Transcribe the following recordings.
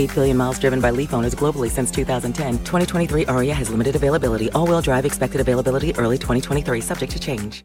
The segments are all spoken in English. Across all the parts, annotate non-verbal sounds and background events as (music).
8 billion miles driven by Leaf owners globally since 2010. 2023 Ariya has limited availability. All wheel drive expected availability early 2023, subject to change.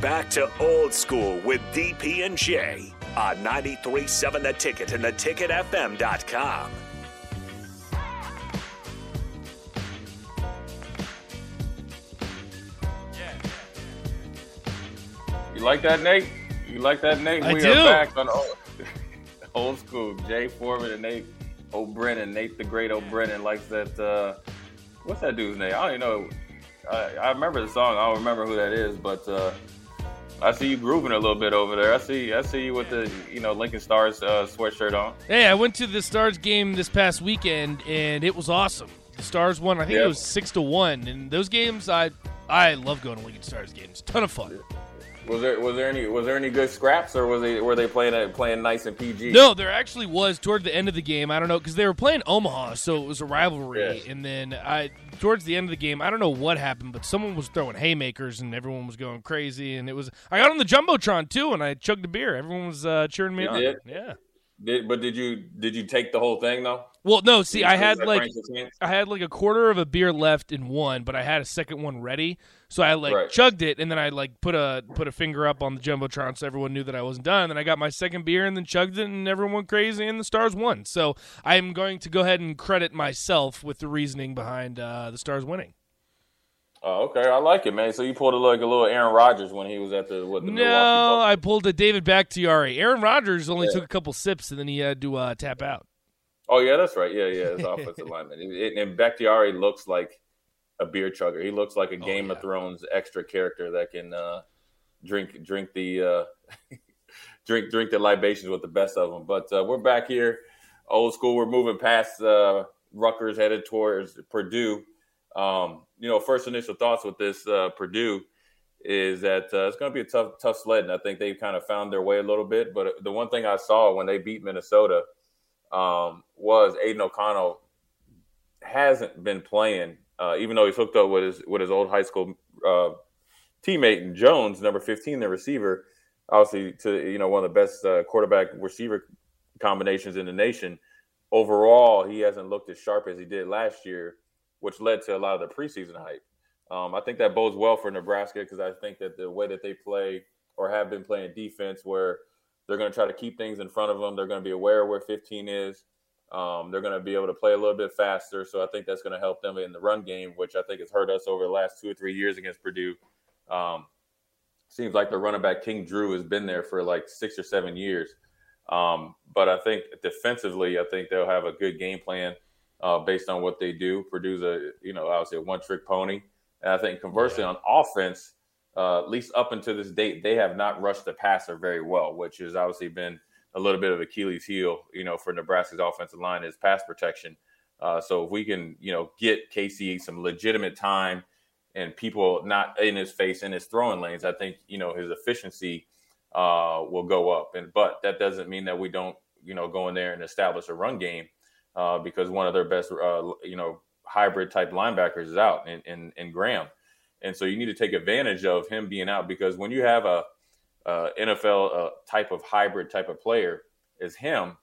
Back to old school with DP and J on 93.7 The Ticket and theticketfm.com. You like that, Nate? You like that, Nate? I we do. are back on old, old school. Jay Foreman and Nate O'Brennan. Nate the Great O'Brennan likes that. Uh, what's that dude's name? I don't even know. I, I remember the song. I don't remember who that is, but uh, I see you grooving a little bit over there. I see. I see you with the you know Lincoln Stars uh, sweatshirt on. Hey, I went to the Stars game this past weekend, and it was awesome. The Stars won. I think Yeah. it was six to one. And those games, I I love going to Lincoln Stars games. Ton of fun. Was there was there any was there any good scraps or was they were they playing it playing nice and PG? No, there actually was toward the end of the game. I don't know because they were playing Omaha, so it was a rivalry. Yes. And then I, towards the end of the game, I don't know what happened, but someone was throwing haymakers and everyone was going crazy. And it was I got on the jumbotron too, and I chugged a beer. Everyone was uh, cheering me You on. did? Yeah. Did, but did you did you take the whole thing though? Well, no. See, I had like I had like a quarter of a beer left in one, but I had a second one ready. So I like Right. chugged it, and then I like put a put a finger up on the jumbotron, so everyone knew that I wasn't done. Then I got my second beer, and then chugged it, and everyone went crazy, and the Stars won. So I'm going to go ahead and credit myself with the reasoning behind uh, the Stars winning. Oh, okay. I like it, man. So you pulled a, like a little Aaron Rodgers when he was at the what the No, I pulled a David Bakhtiari. Aaron Rodgers only Yeah. took a couple sips, and then he had to uh, tap out. Oh yeah, that's right. Yeah, yeah. His (laughs) offensive lineman. It- it- and Bakhtiari looks like a beer chugger. He looks like a Oh, Game yeah. of Thrones extra character that can uh, drink drink the uh, (laughs) drink drink the libations with the best of them. But uh, we're back here, old school. We're moving past uh, Rutgers, headed towards Purdue. Um, you know, first initial thoughts with this uh, Purdue is that uh, it's going to be a tough tough sled, and I think they've kind of found their way a little bit. But the one thing I saw when they beat Minnesota um, was Aidan O'Connell hasn't been playing, uh, even though he's hooked up with his with his old high school uh, teammate Jones, number fifteen, the receiver. Obviously, to you know one of the best uh, quarterback receiver combinations in the nation. Overall, he hasn't looked as sharp as he did last year, which led to a lot of the preseason hype. Um, I think that bodes well for Nebraska because I think that the way that they play or have been playing defense, where they're going to try to keep things in front of them, they're going to be aware of where 15 is. Um, they're going to be able to play a little bit faster, so I think that's going to help them in the run game, which I think has hurt us over the last two or three years against Purdue. Um, seems like the running back King Doerue has been there for like six or seven years. Um, but I think defensively, I think they'll have a good game plan uh, based on what they do. Purdue's a you know obviously a one trick pony, and I think conversely on offense, uh, at least up until this date, they have not rushed the passer very well, which has obviously been a little bit of Achilles heel, you know, for Nebraska's offensive line is pass protection. Uh, so if we can, you know, get Casey some legitimate time and people not in his face in his throwing lanes, I think you know his efficiency uh, will go up. And but that doesn't mean that we don't, you know, go in there and establish a run game uh, because one of their best, uh, you know, hybrid type linebackers is out in, in in Graham, and so you need to take advantage of him being out because when you have a, uh NFL uh, type of hybrid type of player is him,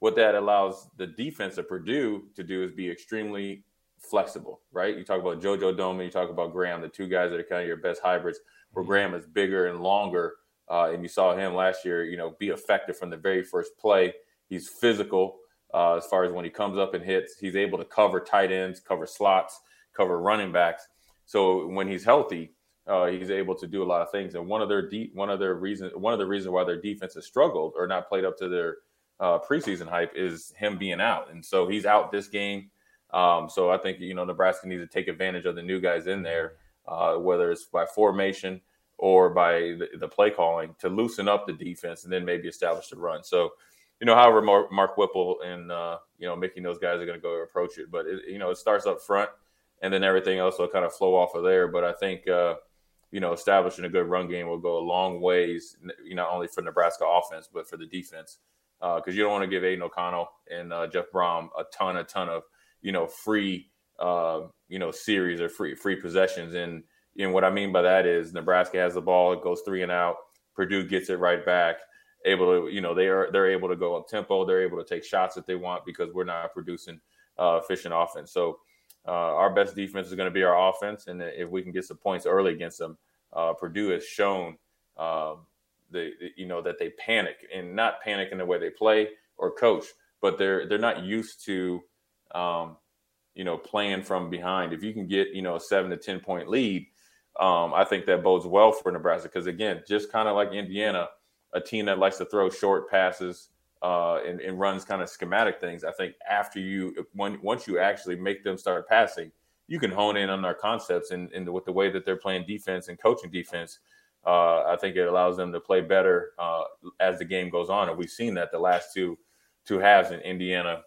what that allows the defense of Purdue to do is be extremely flexible, right? You talk about JoJo Domann, you talk about Graham, the two guys that are kind of your best hybrids, where Graham is bigger and longer. Uh, and you saw him last year, you know, be effective from the very first play. He's physical uh, as far as when he comes up and hits. He's able to cover tight ends, cover slots, cover running backs. So when he's healthy, uh, he's able to do a lot of things. And one of their deep, one of their reasons, one of the reasons why their defense has struggled or not played up to their uh, preseason hype is him being out. And so he's out this game. Um, so I think you know Nebraska needs to take advantage of the new guys in there, uh, whether it's by formation or by the, the play calling to loosen up the defense and then maybe establish the run. So, you know, however Mark, Mark Whipple and uh, you know making those guys are going to go approach it, but it, you know it starts up front and then everything else will kind of flow off of there. But I think uh, you know, establishing a good run game will go a long ways, you know, not only for Nebraska offense, but for the defense. Because uh, you don't want to give Aidan O'Connell and uh, Jeff Brohm a ton, a ton of, you know, free, uh, you know, series or free free possessions. And, and what I mean by that is Nebraska has the ball, it goes three and out. Purdue gets it right back, able to, you know, they are they're able to go up tempo, they're able to take shots that they want because we're not producing uh, efficient offense. So uh, our best defense is going to be our offense, and if we can get some points early against them, uh, Purdue has shown um, the, the, you know that they panic and not panic in the way they play or coach, but they're they're not used to um, you know playing from behind. If you can get you know a seven to ten point lead, um, I think that bodes well for Nebraska because again, just kind of like Indiana, a team that likes to throw short passes uh, and, and, runs kind of schematic things. I think after you, when, once you actually make them start passing, you can hone in on their concepts and, and with the way that they're playing defense and coaching defense. Uh, I think it allows them to play better uh, as the game goes on, and we've seen that the last two two halves in Indiana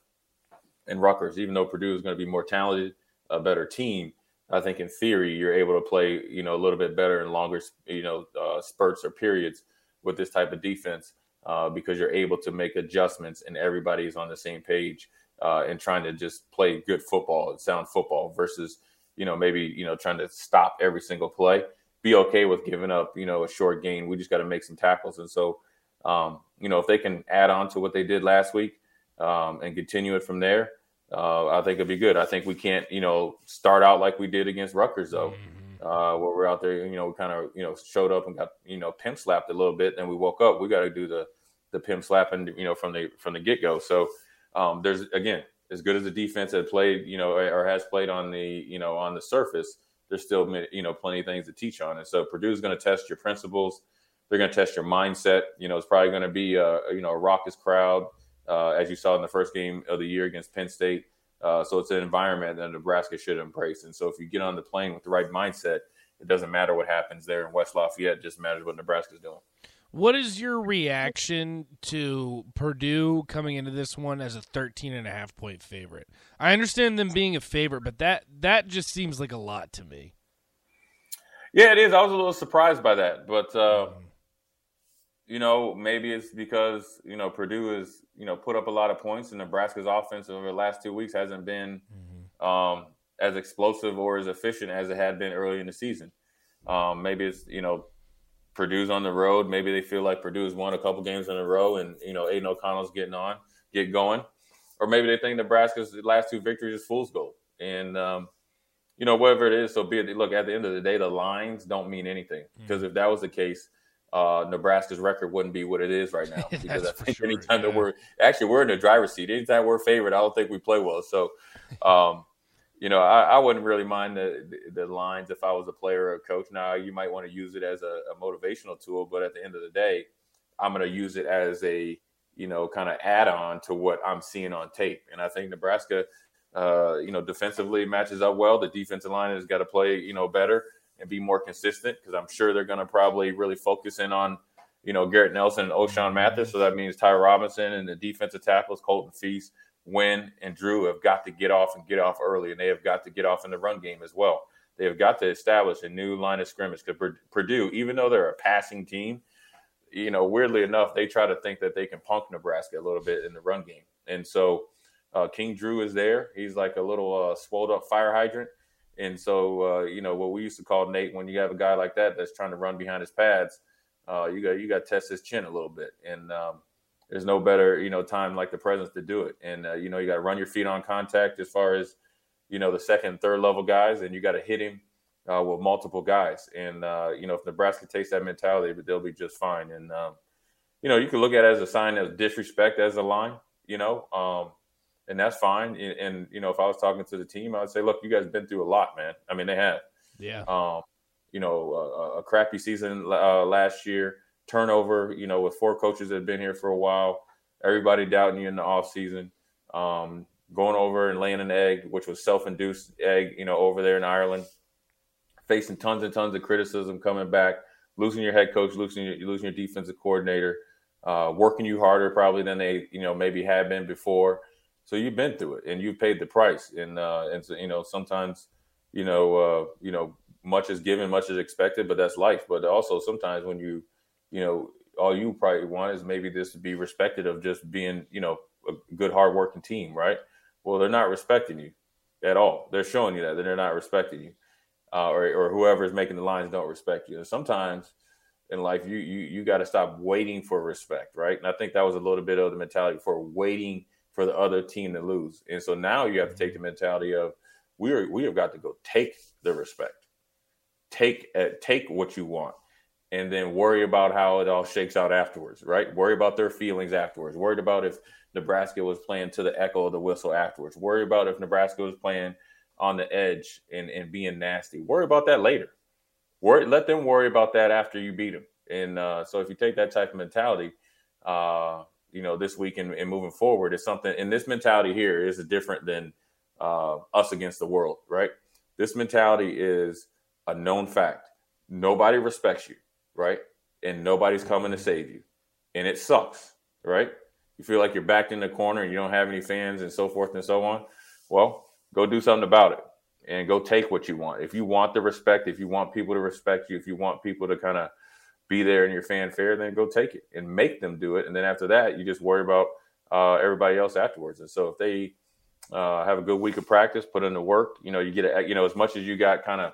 and Rutgers. Even though Purdue is going to be more talented, a better team, I think in theory you're able to play you know a little bit better in longer you know uh, spurts or periods with this type of defense uh, because you're able to make adjustments and everybody's on the same page uh, and trying to just play good football and sound football versus you know maybe you know trying to stop every single play. Be okay with giving up you know a short gain. We just got to make some tackles, and so um, you know if they can add on to what they did last week um, and continue it from there. Uh, I think it'd be good. I think we can't, you know, start out like we did against Rutgers though. Mm-hmm uh, where we're out there, you know, we kind of, you know, showed up and got, you know, pimp slapped a little bit. Then we woke up. We got to do the the pimp slapping, you know, from the from the get go. So um, there's again, as good as the defense had played, you know, or has played on the, you know, on the surface, there's still, you know, plenty of things to teach on. And so Purdue's going to test your principles. They're going to test your mindset. You know, it's probably going to be a, you know, a raucous crowd, uh, as you saw in the first game of the year against Penn State. Uh, so it's an environment that Nebraska should embrace. And so if you get on the plane with the right mindset, it doesn't matter what happens there in West Lafayette. It just matters what Nebraska's doing. What is your reaction to Purdue coming into this one as a 13 and a half point favorite? I understand them being a favorite, but that that just seems like a lot to me. Yeah, it is. I was a little surprised by that, but uh, you know, maybe it's because you know Purdue has you know put up a lot of points, and Nebraska's offense over the last two weeks hasn't been mm-hmm. um, as explosive or as efficient as it had been early in the season. Um, maybe it's you know Purdue's on the road. Maybe they feel like Purdue's won a couple games in a row, and you know Aidan O'Connell's getting on, get going, or maybe they think Nebraska's last two victories is fool's gold, and um, you know whatever it is. So be it. Look, at the end of the day, the lines don't mean anything because mm. if that was the case, uh, Nebraska's record wouldn't be what it is right now. (laughs) Because I think sure, anytime yeah. that we're actually we're in the driver's seat, anytime we're favored, I don't think we play well. So, um, you know, I, I, wouldn't really mind the, the, lines if I was a player or a coach. Now, you might want to use it as a, a motivational tool, but at the end of the day, I'm going to use it as a you know kind of add on to what I'm seeing on tape. And I think Nebraska, uh, you know, defensively matches up well. The defensive line has got to play you know better and be more consistent because I'm sure they're going to probably really focus in on, you know, Garrett Nelson and Ochaun Mathis. So that means Ty Robinson and the defensive tackles, Colton Feist, Wynn, and Drew have got to get off and get off early, and they have got to get off in the run game as well. They have got to establish a new line of scrimmage because Purdue, even though they're a passing team, you know, weirdly enough, they try to think that they can punk Nebraska a little bit in the run game. And so uh, King Doerue is there. He's like a little uh, swelled up fire hydrant and so, uh, you know, what we used to call Nate, when you have a guy like that that's trying to run behind his pads, uh, you got you got to test his chin a little bit. And um, there's no better, you know, time like the presence to do it. And uh, you know, you got to run your feet on contact as far as you know the second, third level guys, and you got to hit him uh, with multiple guys. And uh, you know, if Nebraska takes that mentality, they'll be just fine. And um, you know, you can look at it as a sign of disrespect as a line. You know. Um, and that's fine. And, and, you know, if I was talking to the team, I would say, look, you guys been through a lot, man. I mean, they have. Yeah. Um, you know, a, a crappy season uh, last year, turnover. You know, with four coaches that have been here for a while, everybody doubting you in the off season. Um, going over and laying an egg, which was self-induced egg, you know, over there in Ireland, facing tons and tons of criticism coming back, losing your head coach, losing your losing your defensive coordinator, uh, working you harder probably than they, you know, maybe had been before. So you've been through it and you've paid the price. And uh, and so, you know sometimes you know uh, you know much is given, much is expected, but that's life. But also sometimes when you, you know, all you probably want is maybe this to be respected of just being, you know, a good hardworking team, right? Well, they're not respecting you at all. They're showing you that they're not respecting you, uh, or or whoever is making the lines don't respect you. And sometimes in life, you you you got to stop waiting for respect, right? And I think that was a little bit of the mentality for waiting for the other team to lose. And so now you have to take the mentality of we are we have got to go take the respect, take uh, take what you want, and then worry about how it all shakes out afterwards, right? Worry about their feelings afterwards. Worried about if Nebraska was playing to the echo of the whistle afterwards. Worry about if Nebraska was playing on the edge and, and being nasty. Worry about that later. Worry, let them worry about that after you beat them. And uh, so if you take that type of mentality, uh, you know, this week and, and, moving forward, is something. And this mentality here is different than uh, us against the world, right? This mentality is a known fact. Nobody respects you, right? And nobody's coming to save you, and it sucks, right? you feel like you're backed in the corner and you don't have any fans and so forth and so on, well, go do something about it and go take what you want. If you want the respect, if you want people to respect you, if you want people to kind of be there in your fanfare, then go take it and make them do it. And then after that, you just worry about uh, everybody else afterwards. And so if they uh, have a good week of practice, put in the work, you know, you get it, you know, as much as you got kind of,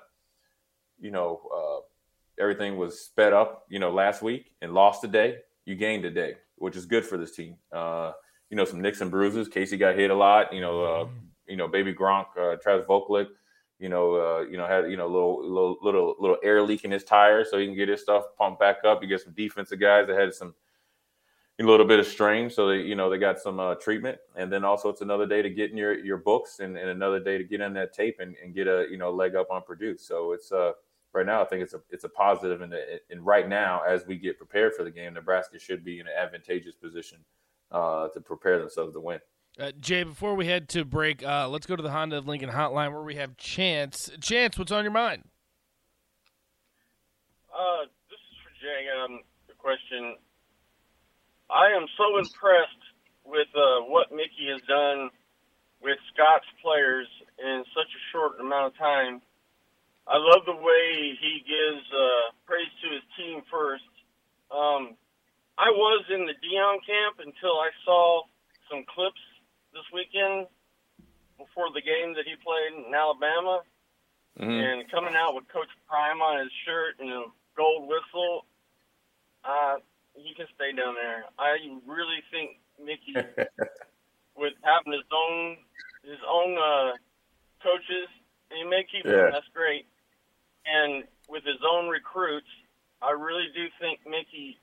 you know, uh, everything was sped up, you know, last week and lost a day, you gained a day which is good for this team. Uh, you know, some nicks and bruises. Casey got hit a lot. You know, uh, mm-hmm. you know, baby Gronk, uh, Travis Vokolek, you know, uh, you know, had you know, little little little little air leak in his tire, so he can get his stuff pumped back up. You get some defensive guys that had some a little bit of strain, so they you know they got some uh, treatment, and then also it's another day to get in your your books, and, and another day to get in that tape and, and get a you know leg up on Purdue. So it's uh right now, I think it's a it's a positive, and and right now, as we get prepared for the game, Nebraska should be in an advantageous position uh, to prepare themselves to win. Uh, Jay, before we head to break, uh, let's go to the Honda of Lincoln hotline where we have Chance. Chance, what's on your mind? Uh, this is for Jay. Um, the question. I am so impressed with uh, what Mickey has done with Scott's players in such a short amount of time I love the way he gives uh, praise to his team first. Um, I was in the Deion camp until I saw some clips this weekend before the game that he played in Alabama, mm-hmm. and coming out with Coach Prime on his shirt and a gold whistle. Uh, he can stay down there. I really think Mickey, (laughs) with having his own his own uh, coaches, he may keep yeah. them. That's great. And with his own recruits, I really do think Mickey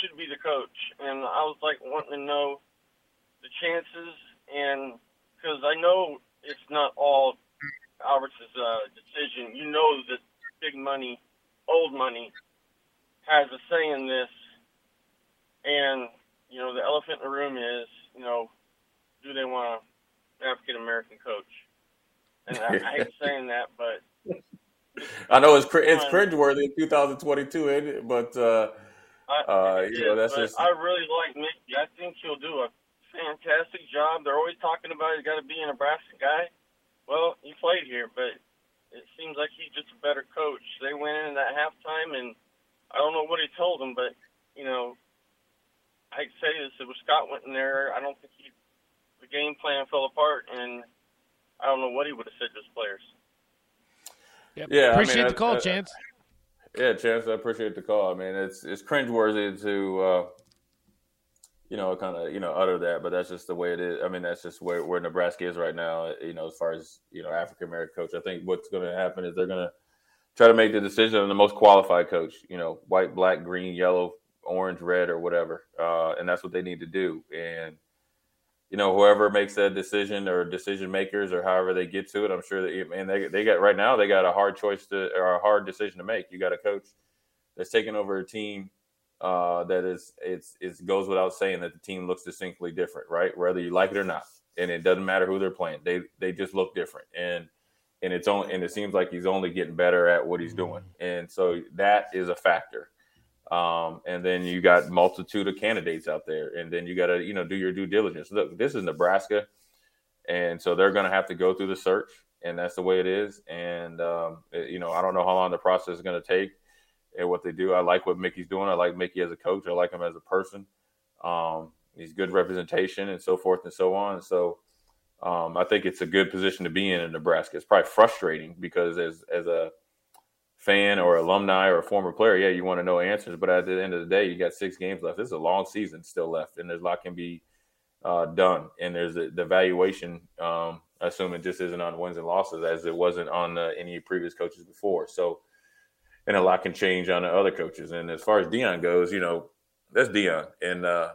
should be the coach. And I was like wanting to know the chances, and because I know it's not all Alberts' uh, decision. You know that big money, old money, has a say in this. And you know the elephant in the room is, you know, do they want an African American coach? And I, I hate saying that, but (laughs) I know it's it's cringeworthy in 2022, ain't it? But uh, uh, you know that's just. I really like Mickey. I think he'll do a fantastic job. They're always talking about he's got to be a Nebraska guy. Well, he played here, but it seems like he's just a better coach. They went in at halftime, and I don't know what he told them, but you know, I'd say this: if Scott went in there, I don't think he the game plan fell apart, and I don't know what he would have said to his players. Yep. Yeah, appreciate I mean, the call, I, Chance. yeah, Chance, I appreciate the call. I mean, it's it's cringeworthy to uh, you know kind of you know utter that, but that's just the way it is. I mean, that's just where where Nebraska is right now. You know, as far as you know, African American coach. I think what's going to happen is they're going to try to make the decision on the most qualified coach. You know, white, black, green, yellow, orange, red, or whatever, uh, and that's what they need to do. And you know, whoever makes that decision or decision makers or however they get to it, I'm sure that man, they they got right now they got a hard choice to or a hard decision to make. You got a coach that's taking over a team uh, that is it's it goes without saying that the team looks distinctly different, right? Whether you like it or not, and it doesn't matter who they're playing, they they just look different, and and it's only and it seems like he's only getting better at what he's doing, and so that is a factor. Um, and then you got multitude of candidates out there, and then you got to you know do your due diligence. Look, this is Nebraska, and so they're going to have to go through the search. and that's the way it is. And um, it, you know, I don't know how long the process is going to take and what they do. I like what Mickey's doing. I like Mickey as a coach. I like him as a person. Um, he's good representation and so forth and so on. So um, I think it's a good position to be in in Nebraska. It's probably frustrating because as as a fan or alumni or a former player, yeah, you want to know answers. But at the end of the day, you got six games left. This is a long season still left, and there's a lot can be uh, done. And there's a, the valuation. Um, I assume it just isn't on wins and losses as it wasn't on uh, any previous coaches before. So, and a lot can change on the other coaches. And as far as Deion goes, you know, that's Deion, and uh,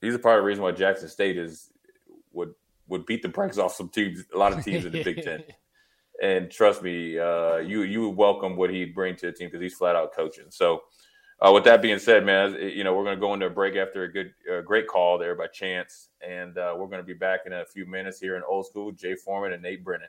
he's a part of the reason why Jackson State is would would beat the brakes off some teams, a lot of teams in the Big Ten. (laughs) And trust me, uh, you you would welcome what he'd bring to the team because he's flat out coaching. So, uh, with that being said, man, you know we're going to go into a break after a good, uh, great call there by Chance, and uh, we're going to be back in a few minutes here in Old School. Jay Foreman and Nate Brennan.